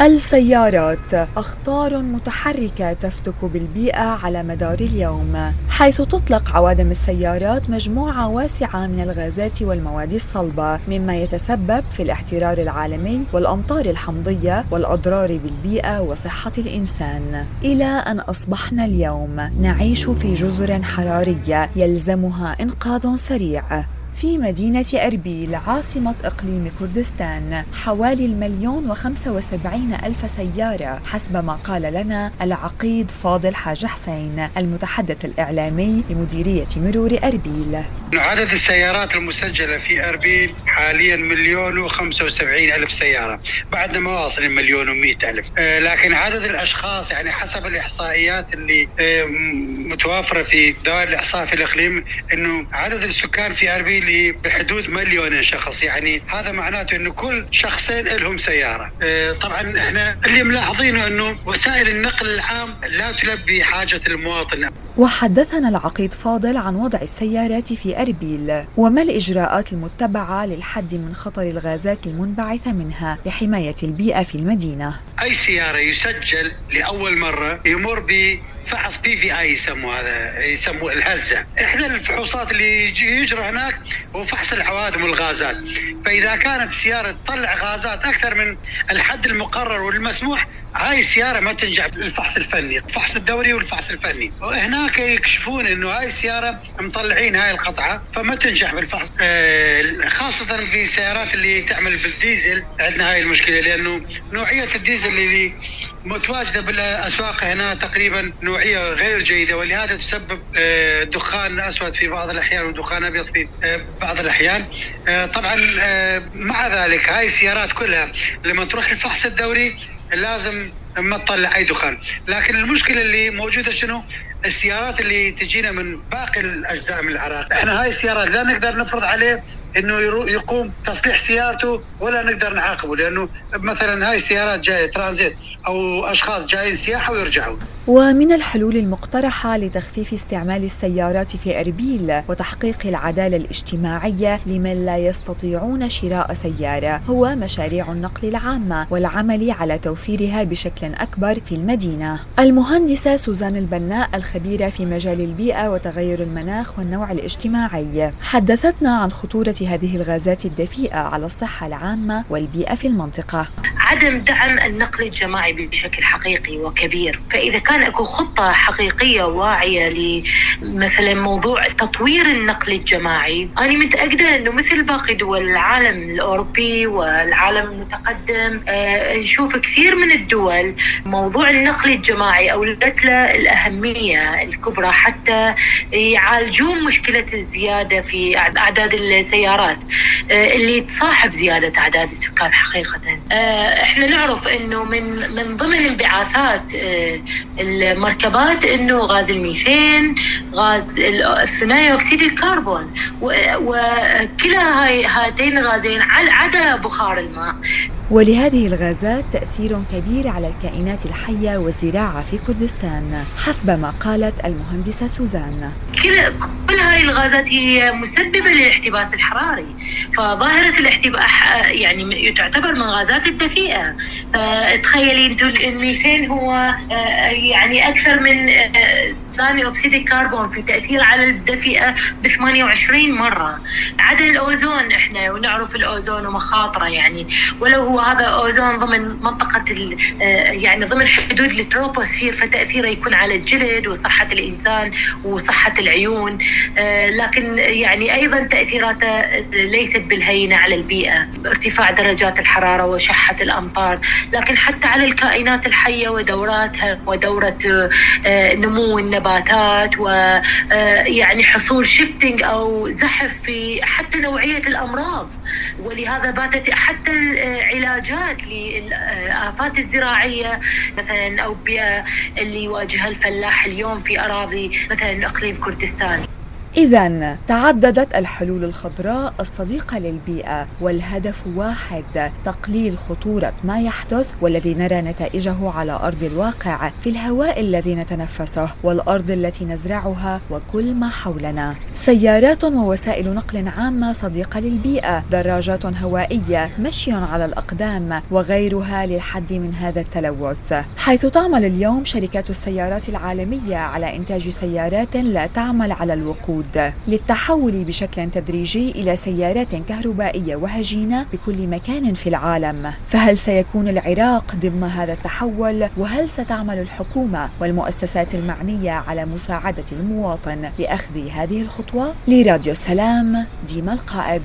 السيارات. أخطار متحركة تفتك بالبيئة على مدار اليوم. حيث تطلق عوادم السيارات مجموعة واسعة من الغازات والمواد الصلبة مما يتسبب في الاحترار العالمي والأمطار الحمضية والأضرار بالبيئة وصحة الإنسان. إلى أن أصبحنا اليوم نعيش في جزر حرارية يلزمها إنقاذ سريع. في مدينة أربيل عاصمة إقليم كردستان. حوالي المليون وخمسة وسبعين ألف سيارة حسب ما قال لنا العقيد فاضل حاج حسين المتحدث الإعلامي لمديرية مرور أربيل. عدد السيارات المسجلة في أربيل حاليا مليون وخمسة وسبعين ألف سيارة بعدنا ما واصل المليون ومئة ألف. آه لكن عدد الأشخاص يعني حسب الإحصائيات اللي آه متوافرة في دوائر الإحصاء في الإقليم أنه عدد السكان في أربيل بحدود مليون شخص. يعني هذا معناته إنه كل شخصين لهم سيارة. آه، طبعا إحنا اللي ملاحظينه إنه وسائل النقل العام لا تلبي حاجة المواطن. وحدثنا العقيد فاضل عن وضع السيارات في أربيل وما الإجراءات المتبعة للحد من خطر الغازات المنبعثة منها لحماية البيئة في المدينة؟ أي سيارة يسجل لأول مرة يمر فحص بي في اي يسموه هذا يسموه الهزة. إحدى الفحوصات اللي يجرى هناك هو فحص العوادم والغازات. فإذا كانت السياره تطلع غازات أكثر من الحد المقرر والمسموح هاي السيارة ما تنجح بالفحص الفني الفحص الدوري والفحص الفني. هناك يكشفون إنه هاي السيارة مطلعين هاي القطعة فما تنجح بالفحص. آه، خاصة في السيارات اللي تعمل بالديزل عندنا هاي المشكلة لأنه نوعية الديزل اللي متواجدة بالأسواق هنا تقريبا نوعية غير جيدة ولهذا تسبب آه، دخان أسود في بعض الأحيان ودخان أبيض في آه، بعض الأحيان. طبعا مع ذلك هاي السيارات كلها لما تروح الفحص الدوري لازم ما تطلع أي دخان. لكن المشكلة اللي موجودة شنو؟ السيارات اللي تجينا من باقي الأجزاء من العراق. إحنا هاي السيارات لا نقدر نفرض عليه إنه يقوم تصليح سيارته ولا نقدر نعاقبه لأنه مثلا هاي السيارات جاية ترانزيت أو أشخاص جايين سياحة ويرجعون. ومن الحلول المقترحة لتخفيف استعمال السيارات في إربيل وتحقيق العدالة الاجتماعية لمن لا يستطيعون شراء سيارة هو مشاريع النقل العامة والعمل على توفيرها بشكل أكبر في المدينة. المهندسة سوزان البناء الخبيرة في مجال البيئة وتغير المناخ والنوع الاجتماعي حدثتنا عن خطورة هذه الغازات الدفيئة على الصحة العامة والبيئة في المنطقة. عدم دعم النقل الجماعي بشكل حقيقي وكبير. فإذا كان أكو خطة حقيقية واعية لمثلا موضوع تطوير النقل الجماعي أنا متأكدة أنه مثل باقي دول العالم الأوروبي والعالم المتقدم آه، نشوف كثير من الدول موضوع النقل الجماعي أولت له الأهمية الكبرى حتى يعالجون مشكلة الزيادة في أعداد السيارات آه، اللي تصاحب زيادة أعداد السكان حقيقة. آه، إحنا نعرف إنه من من ضمن انبعاثات آه، المركبات إنه غاز الميثين غاز ثاني أكسيد الكربون وكلا هاتين الغازين عدا بخار الماء. ولهذه الغازات تأثير كبير على الكائنات الحية والزراعة في كردستان حسب ما قالت المهندسة سوزان. كل كل هاي الغازات هي مسببة للاحتباس الحراري. فظاهرة الاحتباس يعني تعتبر من غازات الدفيئة. تخيلي أنتم الميثين هو آه، يعني أكثر من آه، ثاني أكسيد الكربون في تأثير على الدفئة ب 28 مرة. عدد الأوزون إحنا ونعرف الأوزون ومخاطره يعني. ولو هو هذا أوزون ضمن منطقة آه، يعني ضمن حدود التروبوسفير فتأثيره يكون على الجلد وصحة الإنسان وصحة العيون. آه، لكن يعني أيضا تأثيراته ليست بالهينة على البيئة. ارتفاع درجات الحرارة وشحة الأمطار. لكن حتى على الكائنات الحية ودوراتها ودورة آه، نمو النبات النباتات ويعني آه، حصول شيفتنج أو زحف في حتى نوعية الأمراض. ولهذا باتت حتى العلاجات للآفات الزراعية مثلا أو اللي يواجهها الفلاح اليوم في أراضي مثلا إقليم كردستان. إذا تعددت الحلول الخضراء الصديقة للبيئة والهدف واحد تقليل خطورة ما يحدث والذي نرى نتائجه على أرض الواقع في الهواء الذي نتنفسه والأرض التي نزرعها وكل ما حولنا. سيارات ووسائل نقل عامة صديقة للبيئة دراجات هوائية مشي على الأقدام وغيرها للحد من هذا التلوث. حيث تعمل اليوم شركات السيارات العالمية على إنتاج سيارات لا تعمل على الوقود. للتحول بشكل تدريجي إلى سيارات كهربائية وهجينة بكل مكان في العالم. فهل سيكون العراق ضمن هذا التحول؟ وهل ستعمل الحكومة والمؤسسات المعنية على مساعدة المواطن لأخذ هذه الخطوة؟ لراديو السلام ديما القائد.